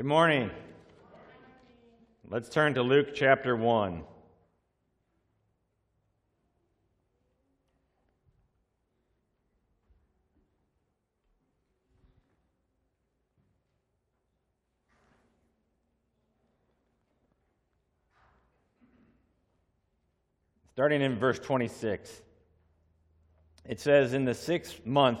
Good morning. Let's turn to Luke chapter 1. Starting in verse 26, it says, In the sixth month,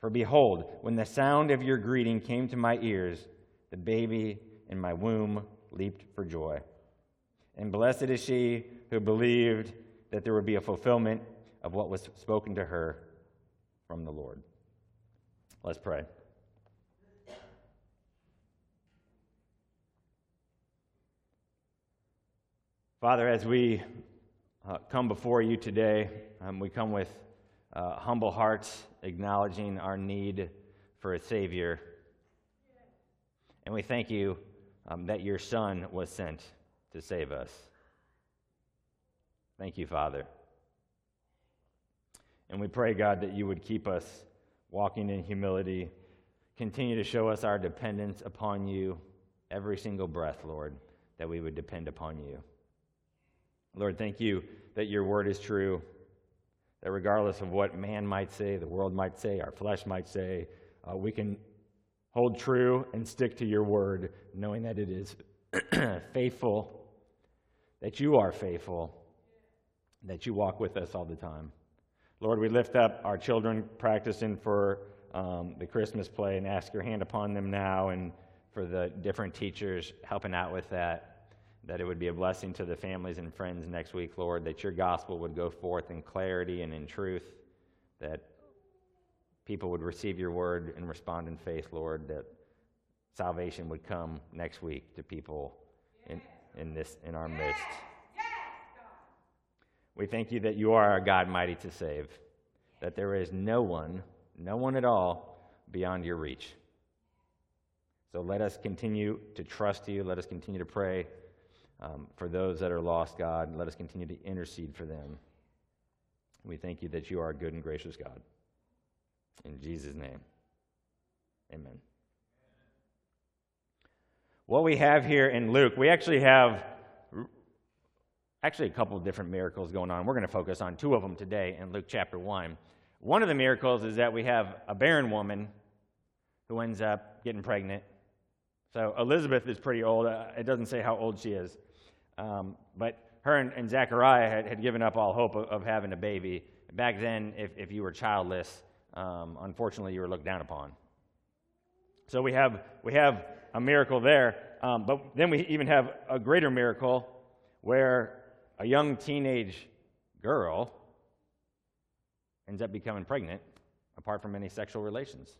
For behold, when the sound of your greeting came to my ears, the baby in my womb leaped for joy. And blessed is she who believed that there would be a fulfillment of what was spoken to her from the Lord. Let's pray. Father, as we uh, come before you today, um, we come with uh, humble hearts, acknowledging our need for a Savior. And we thank you um, that your Son was sent to save us. Thank you, Father. And we pray, God, that you would keep us walking in humility, continue to show us our dependence upon you every single breath, Lord, that we would depend upon you. Lord, thank you that your word is true that regardless of what man might say, the world might say, our flesh might say, uh, we can hold true and stick to your word, knowing that it is faithful, that you are faithful, that you walk with us all the time. Lord, we lift up our children practicing for um, the Christmas play and ask your hand upon them now and for the different teachers helping out with that that it would be a blessing to the families and friends next week, Lord, that your gospel would go forth in clarity and in truth, that people would receive your word and respond in faith, Lord, that salvation would come next week to people in, in, this, in our midst. We thank you that you are our God mighty to save, that there is no one, no one at all, beyond your reach. So let us continue to trust you. Let us continue to pray um, for those that are lost, God. Let us continue to intercede for them. We thank you that you are a good and gracious God. In Jesus' name, amen. What we have here in Luke, we actually have actually a couple of different miracles going on. We're going to focus on two of them today in Luke chapter 1. One of the miracles is that we have a barren woman who ends up getting pregnant. So Elizabeth is pretty old. Uh, it doesn't say how old she is. Um, but her and, and Zechariah had, had, given up all hope of, of, having a baby. Back then, if, if you were childless, um, unfortunately, you were looked down upon. So we have, we have a miracle there. Um, but then we even have a greater miracle where a young teenage girl ends up becoming pregnant apart from any sexual relations.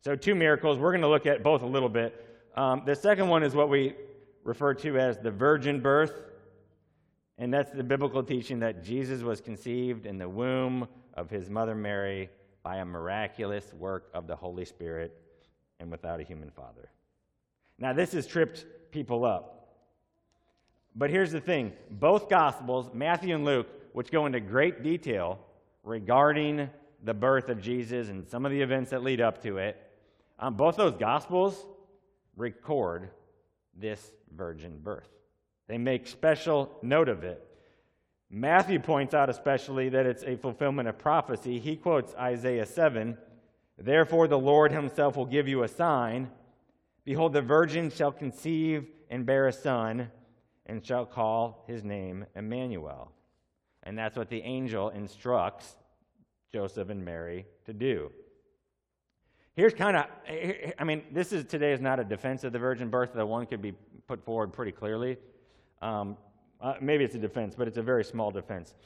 So, two miracles. We're going to look at both a little bit. Um, the second one is what we refer to as the virgin birth, and that's the biblical teaching that Jesus was conceived in the womb of his mother Mary by a miraculous work of the Holy Spirit and without a human father. Now, this has tripped people up. But here's the thing both Gospels, Matthew and Luke, which go into great detail regarding the birth of Jesus and some of the events that lead up to it, um, both those Gospels record this virgin birth. They make special note of it. Matthew points out especially that it's a fulfillment of prophecy. He quotes Isaiah 7 Therefore, the Lord himself will give you a sign. Behold, the virgin shall conceive and bear a son, and shall call his name Emmanuel. And that's what the angel instructs Joseph and Mary to do. Here's kind of, I mean, this is today is not a defense of the virgin birth, though one could be put forward pretty clearly. Um, uh, maybe it's a defense, but it's a very small defense.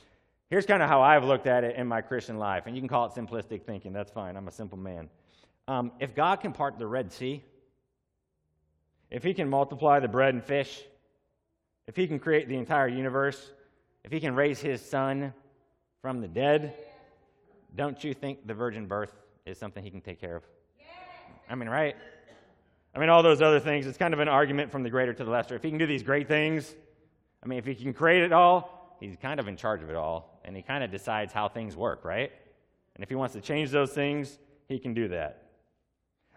Here's kind of how I've looked at it in my Christian life, and you can call it simplistic thinking. That's fine. I'm a simple man. Um, if God can part the Red Sea, if He can multiply the bread and fish, if He can create the entire universe, if He can raise His Son from the dead, don't you think the virgin birth is something He can take care of? I mean, right? I mean, all those other things, it's kind of an argument from the greater to the lesser. If he can do these great things, I mean, if he can create it all, he's kind of in charge of it all, and he kind of decides how things work, right? And if he wants to change those things, he can do that.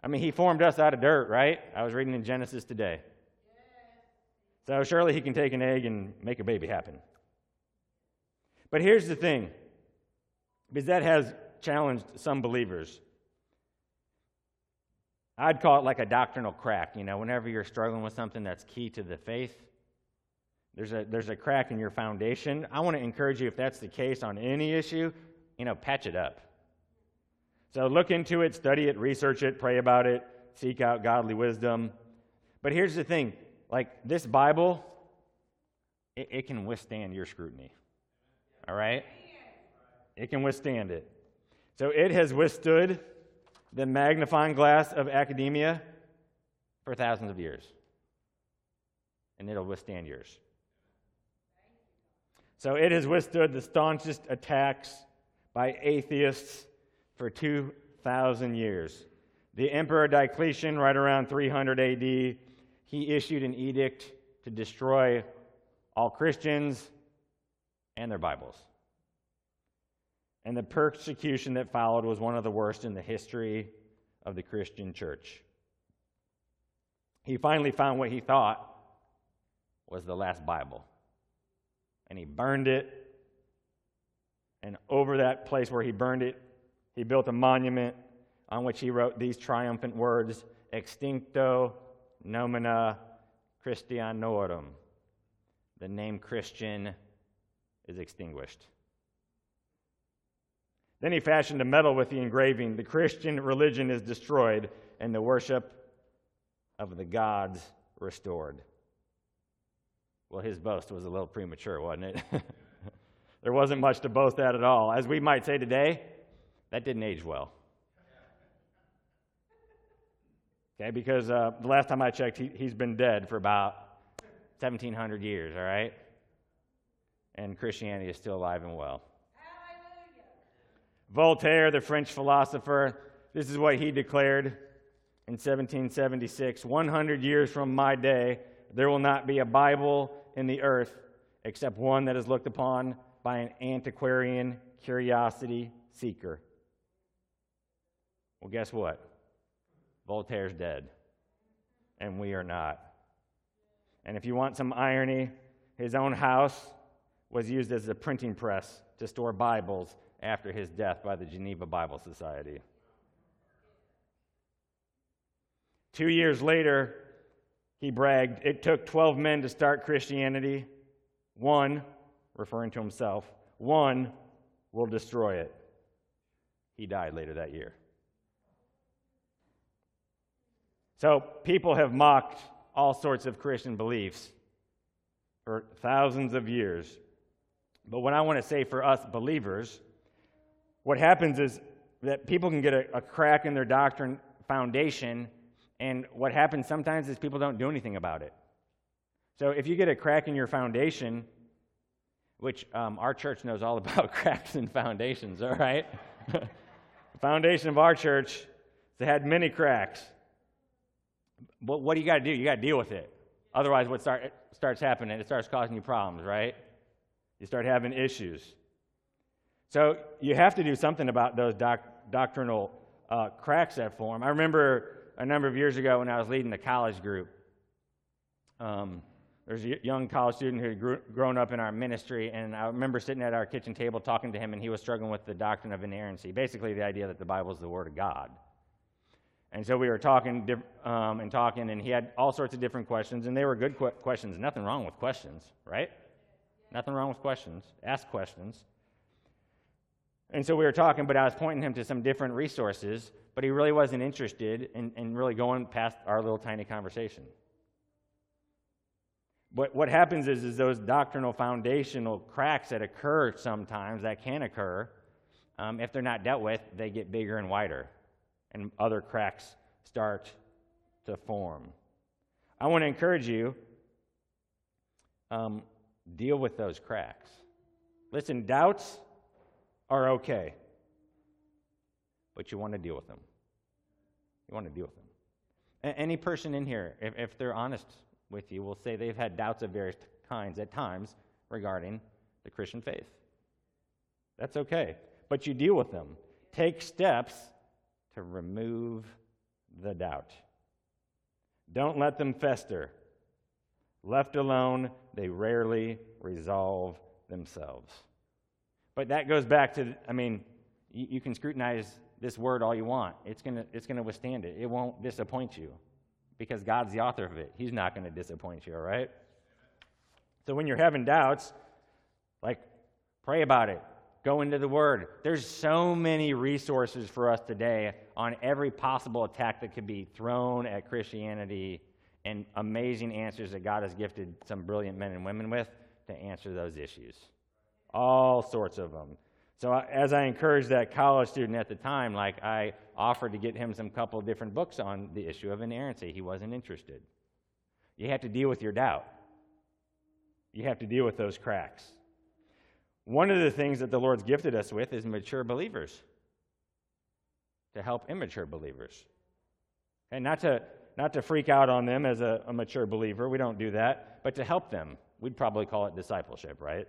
I mean, he formed us out of dirt, right? I was reading in Genesis today. So surely he can take an egg and make a baby happen. But here's the thing because that has challenged some believers. I'd call it like a doctrinal crack. You know, whenever you're struggling with something that's key to the faith, there's a, there's a crack in your foundation. I want to encourage you, if that's the case on any issue, you know, patch it up. So look into it, study it, research it, pray about it, seek out godly wisdom. But here's the thing like this Bible, it, it can withstand your scrutiny. All right? It can withstand it. So it has withstood the magnifying glass of academia for thousands of years. And it'll withstand yours. So it has withstood the staunchest attacks by atheists for 2,000 years. The Emperor Diocletian, right around 300 AD, he issued an edict to destroy all Christians and their Bibles. And the persecution that followed was one of the worst in the history of the Christian church. He finally found what he thought was the last Bible. And he burned it. And over that place where he burned it, he built a monument on which he wrote these triumphant words Extincto nomina Christianorum. The name Christian is extinguished. Then he fashioned a medal with the engraving The Christian religion is destroyed, and the worship of the gods restored. Well, his boast was a little premature, wasn't it? there wasn't much to boast at at all. As we might say today, that didn't age well. Okay, because uh, the last time I checked, he, he's been dead for about 1,700 years, all right? And Christianity is still alive and well. Voltaire, the French philosopher, this is what he declared in 1776 100 years from my day, there will not be a Bible in the earth except one that is looked upon by an antiquarian curiosity seeker. Well, guess what? Voltaire's dead, and we are not. And if you want some irony, his own house was used as a printing press to store Bibles after his death by the Geneva Bible Society. Two years later, he bragged, It took 12 men to start Christianity. One, referring to himself, one will destroy it. He died later that year. So people have mocked all sorts of Christian beliefs for thousands of years. But what I want to say for us believers, what happens is that people can get a, a crack in their doctrine foundation, and what happens sometimes is people don't do anything about it. So if you get a crack in your foundation, which um, our church knows all about cracks in foundations, all right? the foundation of our church has had many cracks. But what do you got to do? You got to deal with it. Otherwise, what start, starts happening? It starts causing you problems, right? You start having issues. So you have to do something about those doc- doctrinal uh, cracks that form. I remember a number of years ago when I was leading the college group. Um, there's a young college student who had grew, grown up in our ministry, and I remember sitting at our kitchen table talking to him, and he was struggling with the doctrine of inerrancy, basically the idea that the Bible is the Word of God. And so we were talking um, and talking, and he had all sorts of different questions, and they were good qu- questions. Nothing wrong with questions, right? Nothing wrong with questions. Ask questions. And so we were talking, but I was pointing him to some different resources, but he really wasn't interested in, in really going past our little tiny conversation. What, what happens is, is those doctrinal foundational cracks that occur sometimes, that can occur, um, if they're not dealt with, they get bigger and wider, and other cracks start to form. I want to encourage you um, deal with those cracks. Listen, doubts are okay, but you want to deal with them. You want to deal with them. A- any person in here, if, if they're honest with you will say they've had doubts of various kinds at times regarding the Christian faith. That's okay. But you deal with them. Take steps to remove the doubt. Don't let them fester. Left alone, they rarely resolve themselves. But that goes back to, I mean, you, you can scrutinize this word all you want. It's going to it's to withstand it, it won't disappoint you because God's the author of it. He's not going to disappoint you, all right? So when you're having doubts, like pray about it. Go into the Word. There's so many resources for us today on every possible attack that could be thrown at Christianity and amazing answers that God has gifted some brilliant men and women with to answer those issues. All sorts of them. So uh, as I encouraged that college student at the time, like I offered to get him some couple different books on the issue of inerrancy. He wasn't interested. You have to deal with your doubt. You have to deal with those cracks. One of the things that the Lord's gifted us with is mature believers to help immature believers. And not to not to freak out on them as a, a mature believer, we don't do that, but to help them. We'd probably call it discipleship, right?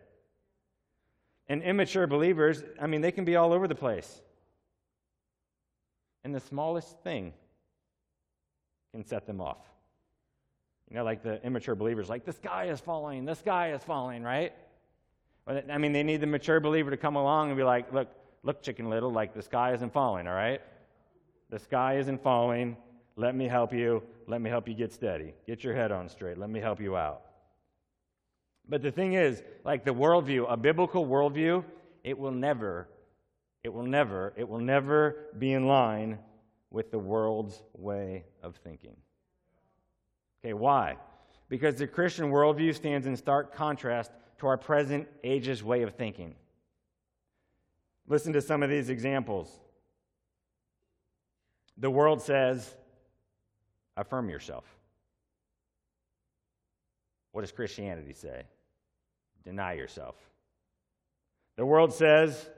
And immature believers, I mean, they can be all over the place. And the smallest thing can set them off. You know, like the immature believers, like, the sky is falling, the sky is falling, right? I mean, they need the mature believer to come along and be like, look, look, chicken little, like, the sky isn't falling, all right? The sky isn't falling. Let me help you. Let me help you get steady. Get your head on straight. Let me help you out. But the thing is, like the worldview, a biblical worldview, it will never, it will never, it will never be in line with the world's way of thinking. Okay, why? Because the Christian worldview stands in stark contrast to our present age's way of thinking. Listen to some of these examples. The world says, affirm yourself. What does Christianity say? Deny yourself. The world says,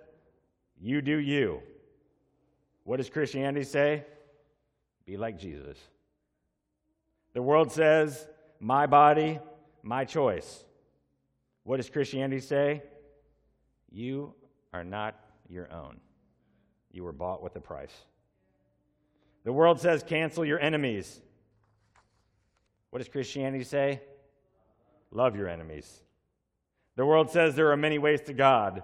you do you. What does Christianity say? Be like Jesus. The world says, my body, my choice. What does Christianity say? You are not your own. You were bought with a price. The world says, cancel your enemies. What does Christianity say? Love your enemies. The world says there are many ways to God.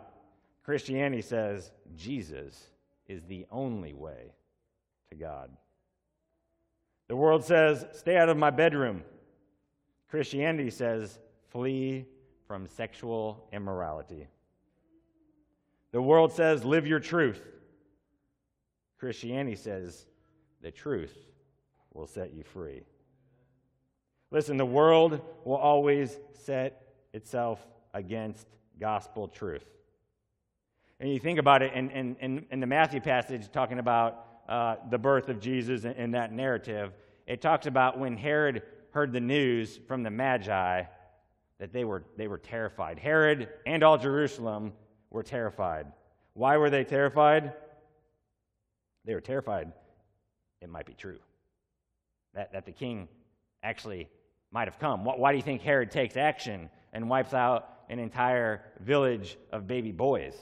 Christianity says Jesus is the only way to God. The world says, stay out of my bedroom. Christianity says, flee from sexual immorality. The world says, live your truth. Christianity says, the truth will set you free. Listen, the world will always set itself against gospel truth. And you think about it in, in, in, the Matthew passage talking about uh, the birth of Jesus in, in that narrative, it talks about when Herod heard the news from the Magi that they were, they were terrified. Herod and all Jerusalem were terrified. Why were they terrified? They were terrified it might be true, that, that the king actually might have come. Why do you think Herod takes action and wipes out an entire village of baby boys?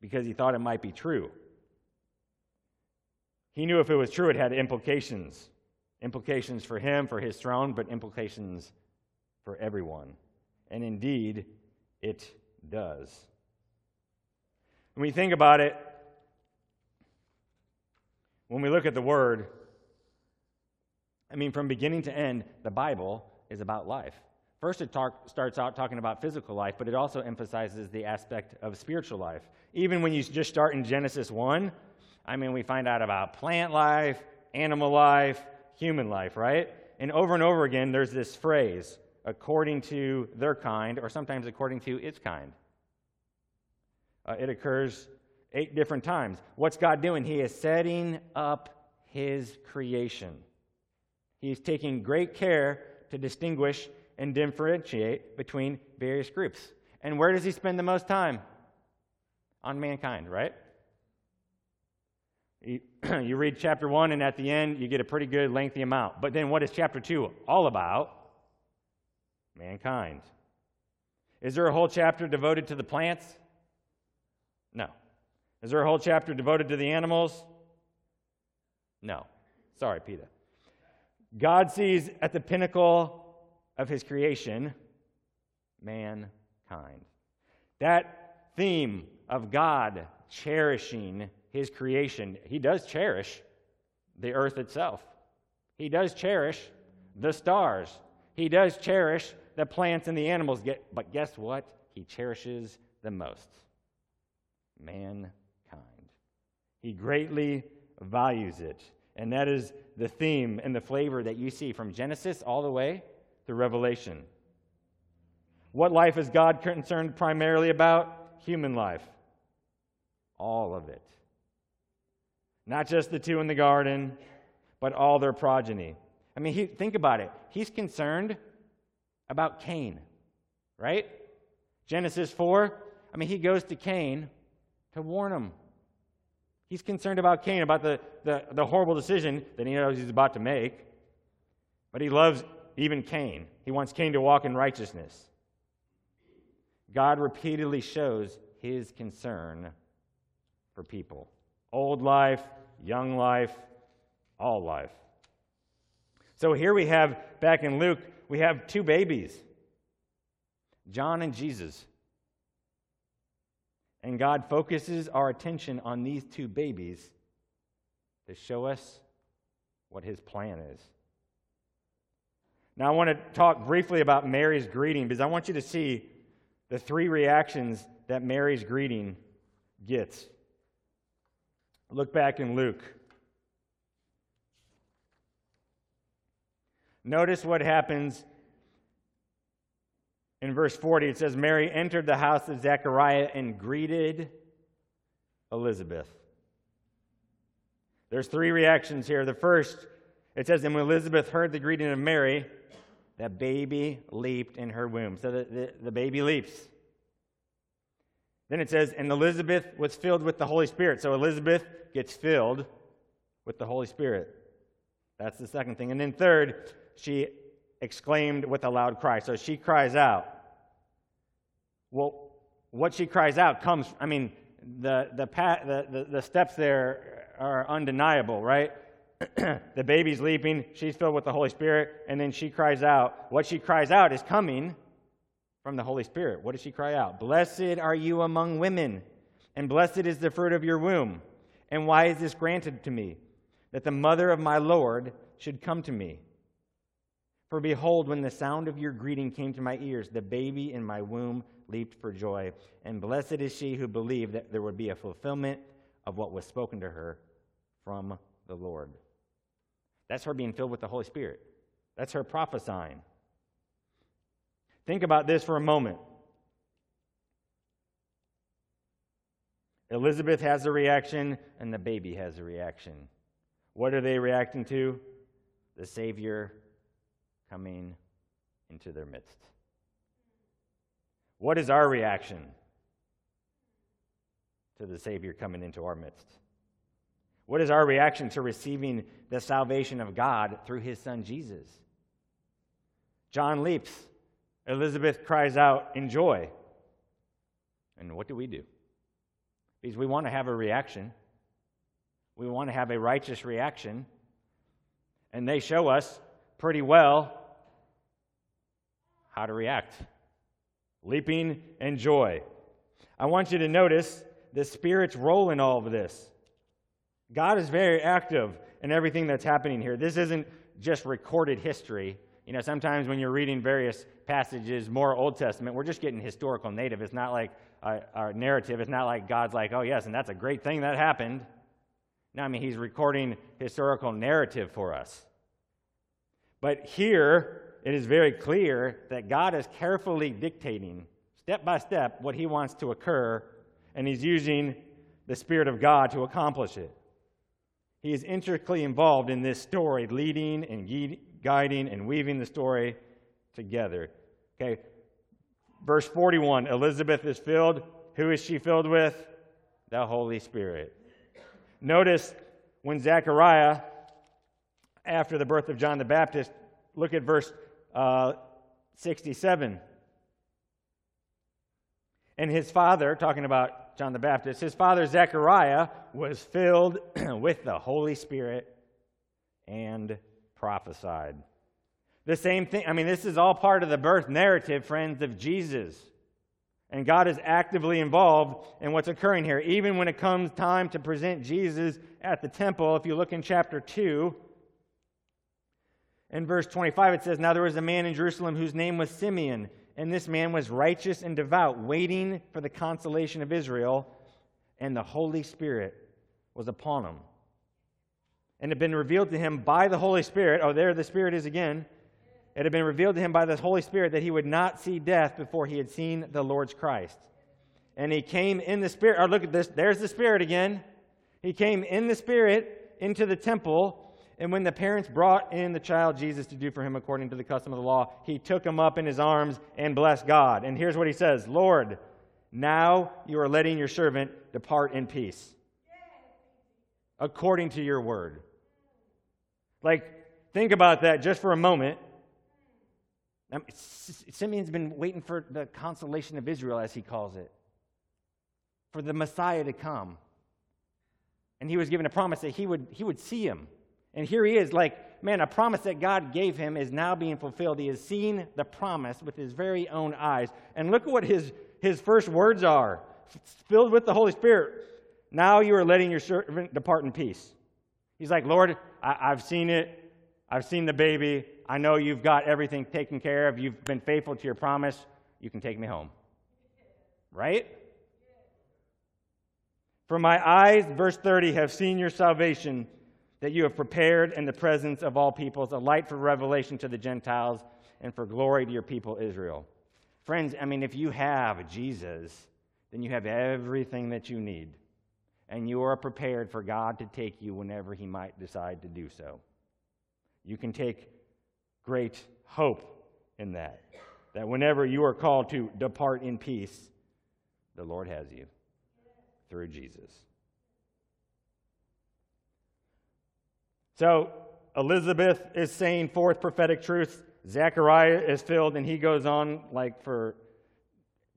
Because he thought it might be true. He knew if it was true, it had implications. Implications for him, for his throne, but implications for everyone. And indeed, it does. When we think about it, when we look at the Word, I mean, from beginning to end, the Bible is about life. First, it talk, starts out talking about physical life, but it also emphasizes the aspect of spiritual life. Even when you just start in Genesis 1, I mean, we find out about plant life, animal life, human life, right? And over and over again, there's this phrase, according to their kind, or sometimes according to its kind. Uh, it occurs eight different times. What's God doing? He is setting up his creation. He's taking great care to distinguish and differentiate between various groups. And where does he spend the most time? On mankind, right? You, read chapter 1, and at the end, you get a pretty good lengthy amount. But then what is chapter 2 all about? Mankind. Is there a whole chapter devoted to the plants? No. Is there a whole chapter devoted to the animals? No. Sorry, Peter. God sees at the pinnacle of his creation mankind. That theme of God cherishing his creation, he does cherish the earth itself. He does cherish the stars. He does cherish the plants and the animals. But guess what? He cherishes the most mankind. He greatly values it. And that is the theme and the flavor that you see from Genesis all the way to Revelation. What life is God concerned primarily about? Human life. All of it. Not just the two in the garden, but all their progeny. I mean, he, think about it. He's concerned about Cain, right? Genesis 4, I mean, he goes to Cain to warn him He's concerned about Cain, about the, the, the horrible decision that he knows he's about to make. But he loves even Cain. He wants Cain to walk in righteousness. God repeatedly shows his concern for people old life, young life, all life. So here we have, back in Luke, we have two babies John and Jesus. And God focuses our attention on these two babies to show us what his plan is. Now, I want to talk briefly about Mary's greeting because I want you to see the three reactions that Mary's greeting gets. Look back in Luke. Notice what happens in verse 40, it says, Mary entered the house of Zechariah and greeted Elizabeth. There's three reactions here. The first, it says, And when Elizabeth heard the greeting of Mary, the baby leaped in her womb. So the, the, the baby leaps. Then it says, And Elizabeth was filled with the Holy Spirit. So Elizabeth gets filled with the Holy Spirit. That's the second thing. And then third, she exclaimed with a loud cry. So she cries out. Well, what she cries out comes, I mean, the, the, the, the, the steps there are undeniable, right? the baby's leaping, she's filled with the Holy Spirit, and then she cries out. What she cries out is coming from the Holy Spirit. What does she cry out? Blessed are you among women, and blessed is the fruit of your womb. And why is this granted to me? That the mother of my Lord should come to me. For behold, when the sound of your greeting came to my ears, the baby in my womb leaped for joy. And blessed is she who believed that there would be a fulfillment of what was spoken to her from the Lord. That's her being filled with the Holy Spirit. That's her prophesying. Think about this for a moment. Elizabeth has a reaction, and the baby has a reaction. What are they reacting to? The Savior coming into their midst. What is our reaction to the Savior coming into our midst? What is our reaction to receiving the salvation of God through his son Jesus? John leaps. Elizabeth cries out in joy. And what do we do? Because we want to have a reaction. We want to have a righteous reaction. And they show us pretty well how to react leaping and joy. I want you to notice the Spirit's role in all of this. God is very active in everything that's happening here. This isn't just recorded history. You know, sometimes when you're reading various passages, more Old Testament, we're just getting historical native. It's not like uh, our narrative. It's not like God's like, oh, yes, and that's a great thing that happened. No, I mean, he's recording historical narrative for us. But here, it is very clear that God is carefully dictating, step by step, what he wants to occur, and he's using the Spirit of God to accomplish it. He is intricately involved in this story, leading and guiding and weaving the story together. Okay, verse 41 Elizabeth is filled. Who is she filled with? The Holy Spirit. Notice when Zechariah, after the birth of John the Baptist, look at verse uh, 67. And his father, talking about John the Baptist, his father Zechariah was filled with the Holy Spirit and prophesied. The same thing, I mean, this is all part of the birth narrative, friends, of Jesus. And God is actively involved in what's occurring here. Even when it comes time to present Jesus at the temple, if you look in chapter 2, in verse 25, it says, Now there was a man in Jerusalem whose name was Simeon, and this man was righteous and devout, waiting for the consolation of Israel, and the Holy Spirit was upon him. And it had been revealed to him by the Holy Spirit. Oh, there the Spirit is again. It had been revealed to him by the Holy Spirit that he would not see death before he had seen the Lord's Christ. And he came in the Spirit. Oh, look at this. There's the Spirit again. He came in the Spirit into the temple and when the parents brought in the child Jesus to do for him according to the custom of the law, he took him up in his arms and blessed God. And here's what he says Lord, now you are letting your servant depart in peace, according to your word. Like, think about that just for a moment. Simeon's been waiting for the consolation of Israel, as he calls it, for the Messiah to come. And he was given a promise that he would, he would see him. And here he is, like, man, a promise that God gave him is now being fulfilled. He has seen the promise with his very own eyes. And look at what his, his first words are filled with the Holy Spirit. Now you are letting your servant depart in peace. He's like, Lord, I, I've seen it. I've seen the baby. I know you've got everything taken care of. You've been faithful to your promise. You can take me home. Right? For my eyes, verse 30, have seen your salvation that you have prepared in the presence of all peoples, a light for revelation to the Gentiles and for glory to your people Israel. Friends, I mean, if you have Jesus, then you have everything that you need. And you are prepared for God to take you whenever He might decide to do so. You can take great hope in that. That whenever you are called to depart in peace, the Lord has you through Jesus. So Elizabeth is saying forth prophetic truths. Zechariah is filled, and he goes on like for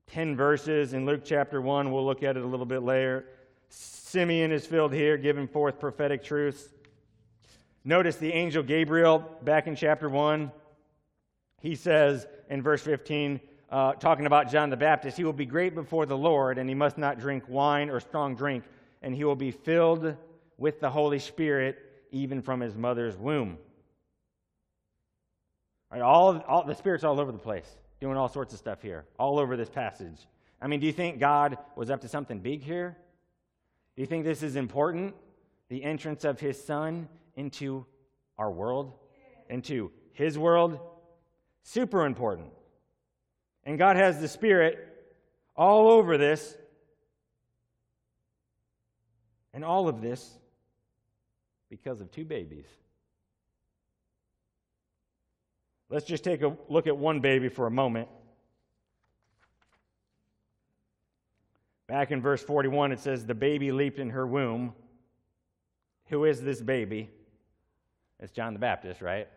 10 verses in Luke chapter 1. We'll look at it a little bit later. Simeon is filled here, giving forth prophetic truths. Notice the angel Gabriel back in chapter 1. He says in verse 15, uh, talking about John the Baptist, he will be great before the Lord, and he must not drink wine or strong drink, and he will be filled with the Holy Spirit even from his mother's womb. Right, all, all the Spirit's all over the place, doing all sorts of stuff here, all over this passage. I mean, do you think God was up to something big here? Do you think this is important? The entrance of his son into our world into his world. Super important. And God has the Spirit all over this. And all of this because of two babies. Let's just take a look at one baby for a moment. Back in verse 41, it says, The baby leaped in her womb. Who is this baby? It's John the Baptist, right?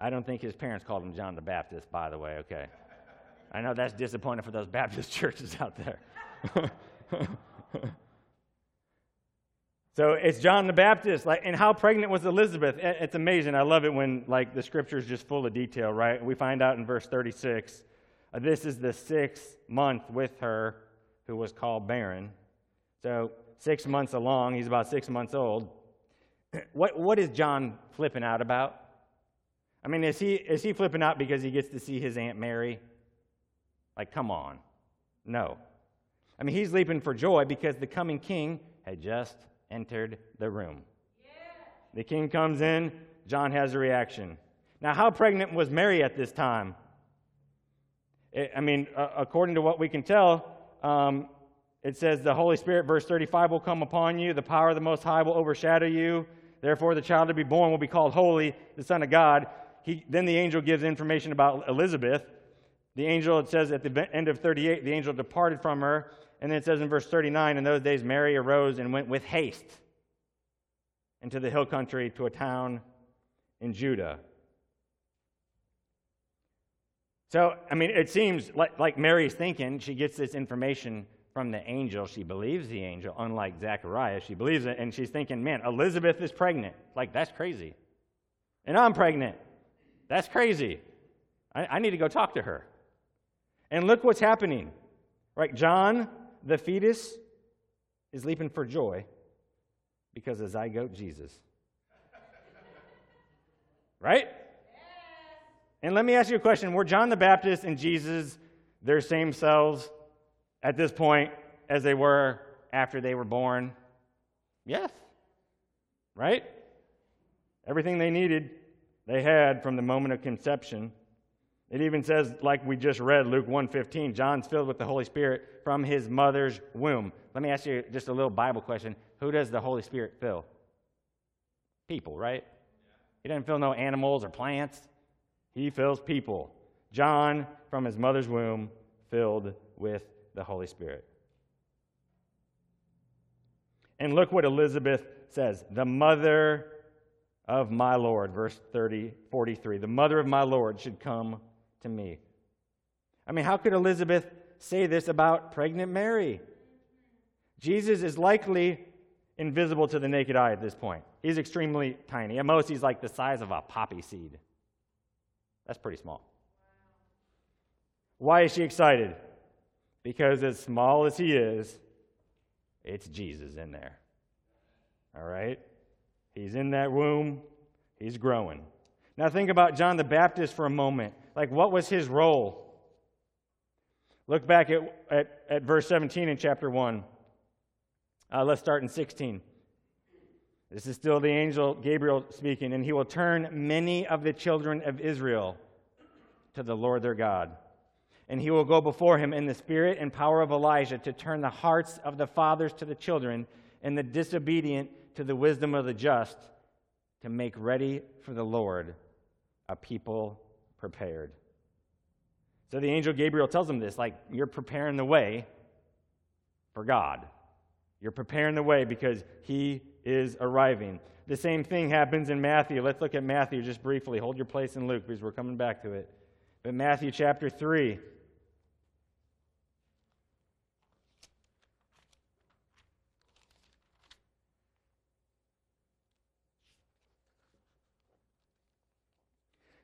I don't think his parents called him John the Baptist, by the way, okay? I know that's disappointing for those Baptist churches out there. so it's John the Baptist. Like, and how pregnant was Elizabeth? It's amazing. I love it when like the scripture is just full of detail, right? We find out in verse 36. Uh, this is the sixth month with her who was called barren. So six months along, he's about six months old. What, what is John flipping out about? I mean, is he, is he flipping out because he gets to see his Aunt Mary? Like, come on. No. I mean, he's leaping for joy because the coming king had just entered the room. Yeah. The king comes in, John has a reaction. Now, how pregnant was Mary at this time? It, I mean, uh, according to what we can tell, um, it says the Holy Spirit, verse 35, will come upon you. The power of the Most High will overshadow you. Therefore, the child to be born will be called Holy, the Son of God. He, then the angel gives information about Elizabeth. The angel, it says at the end of 38, the angel departed from her. And then it says in verse 39, in those days Mary arose and went with haste into the hill country to a town in Judah. So, I mean, it seems like, like Mary's thinking she gets this information from the angel. She believes the angel, unlike Zechariah. She believes it, and she's thinking, man, Elizabeth is pregnant. Like, that's crazy. And I'm pregnant. That's crazy. I, I need to go talk to her. And look what's happening. Right? John, the fetus, is leaping for joy because of zygote Jesus. Right? And let me ask you a question. Were John the Baptist and Jesus their same selves at this point as they were after they were born? Yes. Right? Everything they needed, they had from the moment of conception. It even says, like we just read, Luke 1.15, John's filled with the Holy Spirit from his mother's womb. Let me ask you just a little Bible question. Who does the Holy Spirit fill? People, right? He doesn't fill no animals or plants. He fills people. John, from his mother's womb, filled with the Holy Spirit. And look what Elizabeth says the mother of my Lord, verse 30, 43. The mother of my Lord should come to me. I mean, how could Elizabeth say this about pregnant Mary? Jesus is likely invisible to the naked eye at this point. He's extremely tiny. At most, he's like the size of a poppy seed. That's pretty small. Why is she excited? Because as small as he is, it's Jesus in there. All right? He's in that womb, he's growing. Now, think about John the Baptist for a moment. Like, what was his role? Look back at, at, at verse 17 in chapter 1. Uh, let's start in 16. This is still the angel Gabriel speaking, and he will turn many of the children of Israel to the Lord their God. And he will go before him in the spirit and power of Elijah to turn the hearts of the fathers to the children and the disobedient to the wisdom of the just, to make ready for the Lord a people prepared. So the angel Gabriel tells him this like, you're preparing the way for God. You're preparing the way because he is arriving. The same thing happens in Matthew. Let's look at Matthew just briefly. Hold your place in Luke because we're coming back to it. But Matthew chapter 3.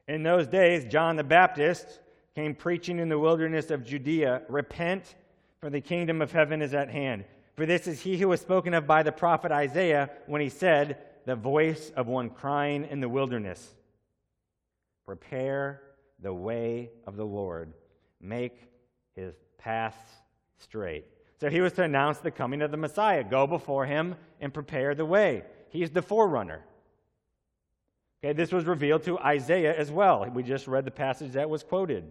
In those days, John the Baptist came preaching in the wilderness of Judea Repent, for the kingdom of heaven is at hand. For this is he who was spoken of by the prophet Isaiah when he said, The voice of one crying in the wilderness, Prepare the way of the Lord, make his paths straight. So he was to announce the coming of the Messiah. Go before him and prepare the way. He's the forerunner. Okay, this was revealed to Isaiah as well. We just read the passage that was quoted.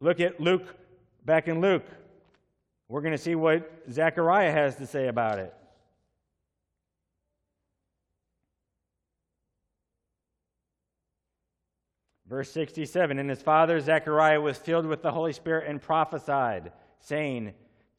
Look at Luke, back in Luke. We're going to see what Zechariah has to say about it. Verse 67 And his father Zechariah was filled with the Holy Spirit and prophesied, saying,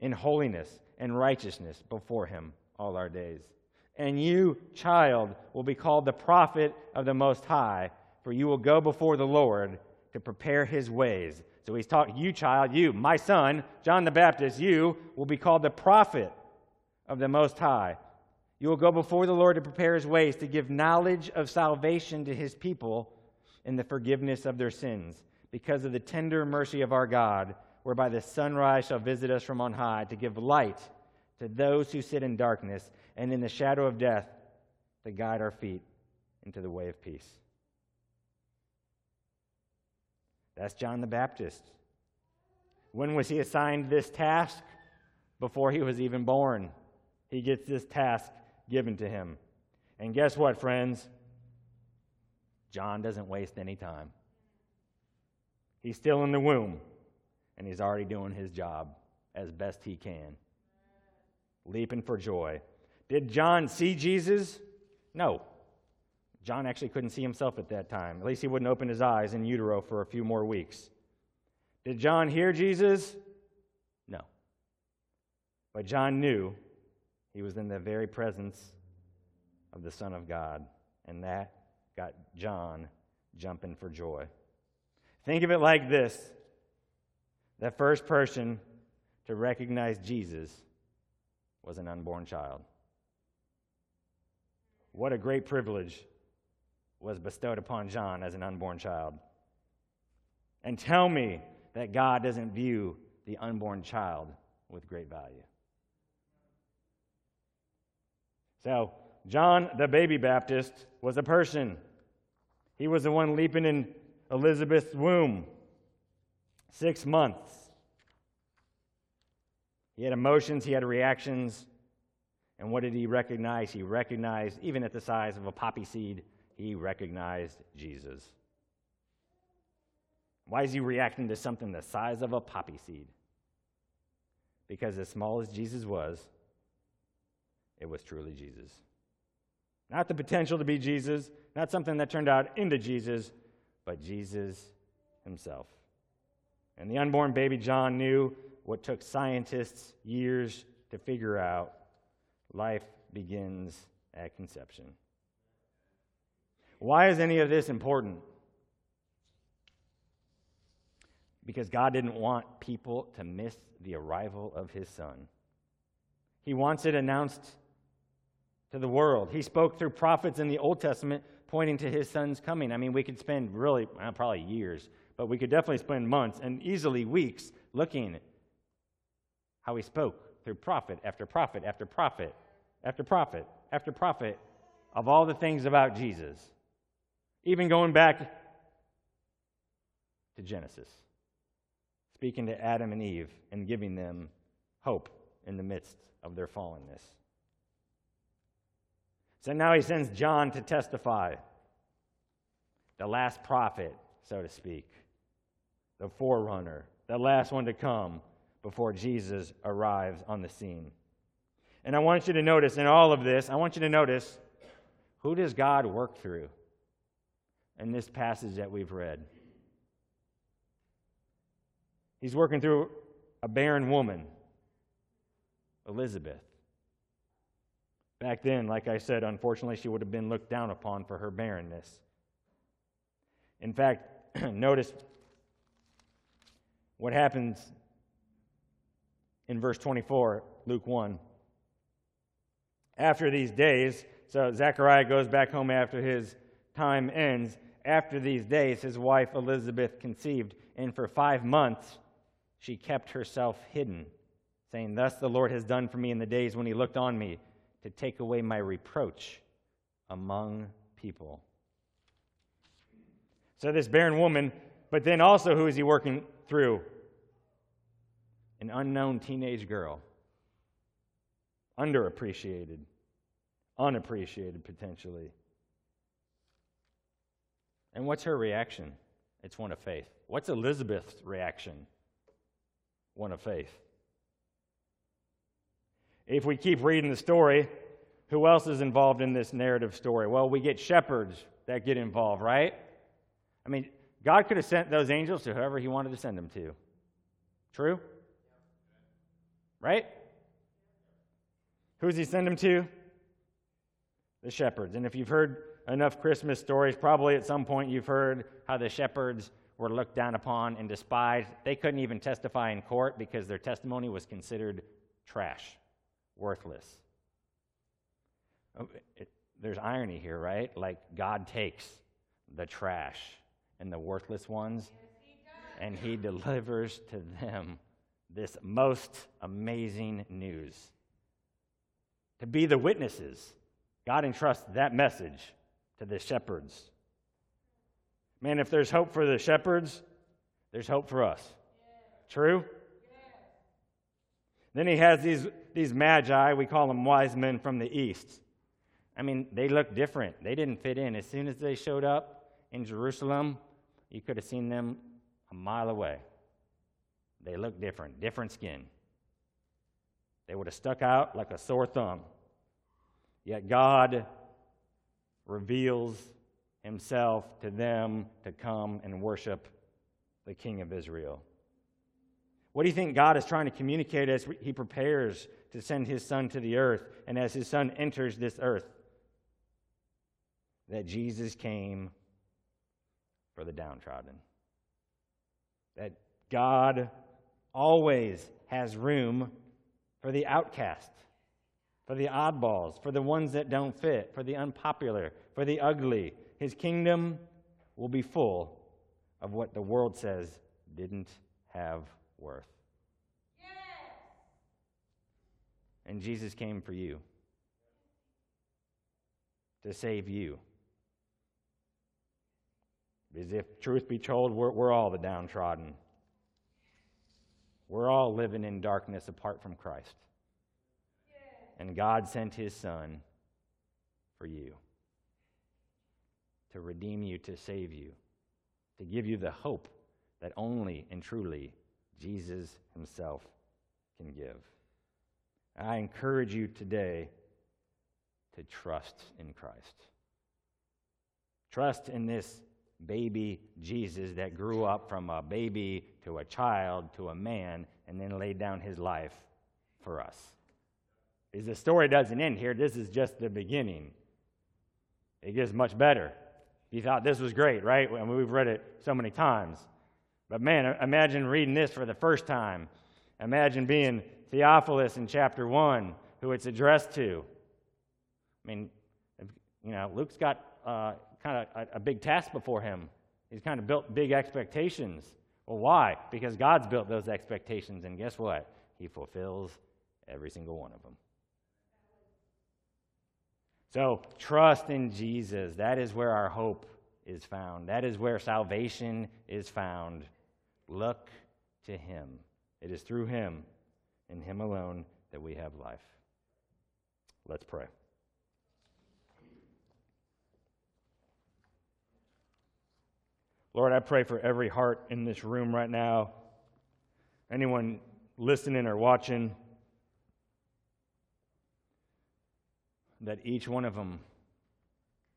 in holiness and righteousness before him all our days. And you, child, will be called the prophet of the Most High, for you will go before the Lord to prepare his ways. So he's talking, you, child, you, my son, John the Baptist, you will be called the prophet of the Most High. You will go before the Lord to prepare his ways, to give knowledge of salvation to his people in the forgiveness of their sins, because of the tender mercy of our God whereby the sunrise shall visit us from on high, to give light to those who sit in darkness and in the shadow of death, to guide our feet into the way of peace. That's John the Baptist. When was he assigned this task? Before he was even born. He gets this task given to him. And guess what, friends? John doesn't waste any time. He's still in the womb and he's already doing his job as best he can, leaping for joy. Did John see Jesus? No. John actually couldn't see himself at that time. At least he wouldn't open his eyes in utero for a few more weeks. Did John hear Jesus? No. But John knew he was in the very presence of the Son of God, and that got John jumping for joy. Think of it like this the first person to recognize Jesus was an unborn child. What a great privilege was bestowed upon John as an unborn child. And tell me that God doesn't view the unborn child with great value. So, John the baby Baptist was a person. He was the one leaping in Elizabeth's womb six months. He had emotions, he had reactions. And what did he recognize? He recognized, even at the size of a poppy seed, he recognized Jesus. Why is he reacting to something the size of a poppy seed? Because as small as Jesus was, it was truly Jesus. Not the potential to be Jesus, not something that turned out into Jesus, but Jesus himself. And the unborn baby John knew what took scientists years to figure out life begins at conception. Why is any of this important? Because God didn't want people to miss the arrival of his son. He wants it announced to the world. He spoke through prophets in the Old Testament pointing to his son's coming. I mean, we could spend really, well, probably years but we could definitely spend months and easily weeks looking at how he spoke through prophet after prophet after prophet after prophet after prophet of all the things about Jesus. Even going back to Genesis, speaking to Adam and Eve and giving them hope in the midst of their fallenness. So now he sends John to testify, the last prophet, so to speak the forerunner, the last one to come before Jesus arrives on the scene. And I want you to notice in all of this, I want you to notice who does God work through in this passage that we've read? He's working through a barren woman, Elizabeth. Back then, like I said, unfortunately, she would have been looked down upon for her barrenness. In fact, notice what happens in verse 24, Luke 1. After these days, so Zechariah goes back home after his time ends. After these days, his wife Elizabeth conceived, and for five months she kept herself hidden, saying, Thus the Lord has done for me in the days when he looked on me to take away my reproach among people. So, this barren woman, but then also who is he working through? An unknown teenage girl. Underappreciated, unappreciated potentially. And what's her reaction? It's one of faith. What's Elizabeth's reaction? One of faith. If we keep reading the story, who else is involved in this narrative story? Well, we get shepherds that get involved, right? I mean, God could have sent those angels to whoever He wanted to send them to. True? Right? Who Who's He send them to? The shepherds. And if you've heard enough Christmas stories, probably at some point you've heard how the shepherds were looked down upon and despised. They couldn't even testify in court because their testimony was considered trash, worthless. Oh, it, there's irony here, right? Like God takes the trash and the worthless ones, and He delivers to them this most amazing news. To be the witnesses, God entrusts that message to the shepherds. Man, if there's hope for the shepherds, there's hope for us. True? Then he has these, these magi, we call them wise men from the east. I mean, they look different. They didn't fit in. As soon as they showed up in Jerusalem, you could have seen them a mile away. They looked different, different skin. They would have stuck out like a sore thumb. Yet God reveals himself to them to come and worship the King of Israel. What do you think God is trying to communicate as he prepares to send his son to the earth and as his son enters this earth? that Jesus came for the downtrodden. That God always has room for the outcast, for the oddballs, for the ones that don't fit, for the unpopular, for the ugly. His kingdom will be full of what the world says didn't have worth. And Jesus came for you to save you. Because if truth be told, we're, we're all the downtrodden. We're all living in darkness apart from Christ. And God sent his son for you to redeem you, to save you, to give you the hope that only and truly Jesus himself can give. I encourage you today to trust in Christ. Trust in this baby Jesus that grew up from a baby to a child to a man and then laid down his life for us. Because the story doesn't end here, this is just the beginning. It gets much better. You thought this was great, right? I mean, we've read it so many times. But man, imagine reading this for the first time. Imagine being Theophilus in chapter 1, who it's addressed to. I mean, you know, Luke's got uh, kind of a, a big task before him. He's kind of built big expectations. Well, why? Because God's built those expectations, and guess what? He fulfills every single one of them. So, trust in Jesus. That is where our hope is found. That is where salvation is found. Look to Him. It is through Him, and Him alone, that we have life. Let's pray. Lord, I pray for every heart in this room right now, anyone listening or watching, that each one of them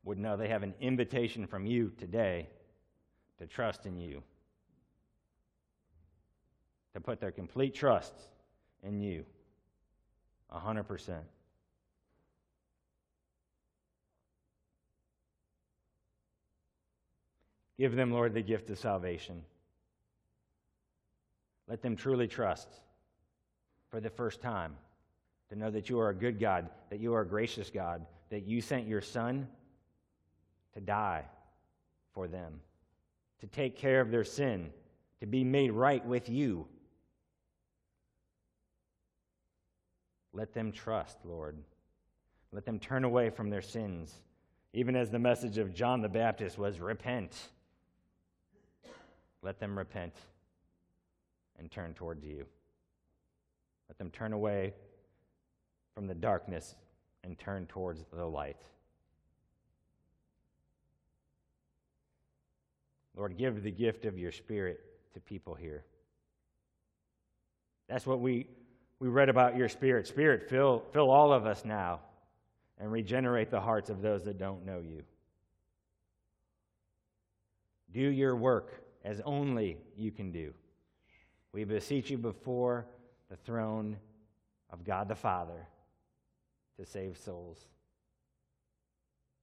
would know they have an invitation from you today to trust in you, to put their complete trust in you, 100%. Give them, Lord, the gift of salvation. Let them truly trust for the first time to know that you are a good God, that you are a gracious God, that you sent your Son to die for them, to take care of their sin, to be made right with you. Let them trust, Lord. Let them turn away from their sins, even as the message of John the Baptist was repent. Let them repent and turn towards you. Let them turn away from the darkness and turn towards the light. Lord, give the gift of your Spirit to people here. That's what we, we read about your Spirit. Spirit, fill, fill all of us now and regenerate the hearts of those that don't know you. Do your work as only you can do. We beseech you before the throne of God the Father to save souls,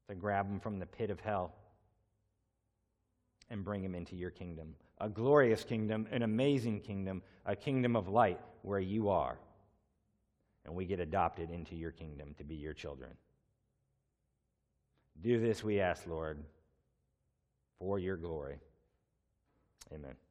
to grab them from the pit of hell and bring them into your kingdom. A glorious kingdom, an amazing kingdom, a kingdom of light where you are. And we get adopted into your kingdom to be your children. Do this, we ask, Lord, for your glory. Amen.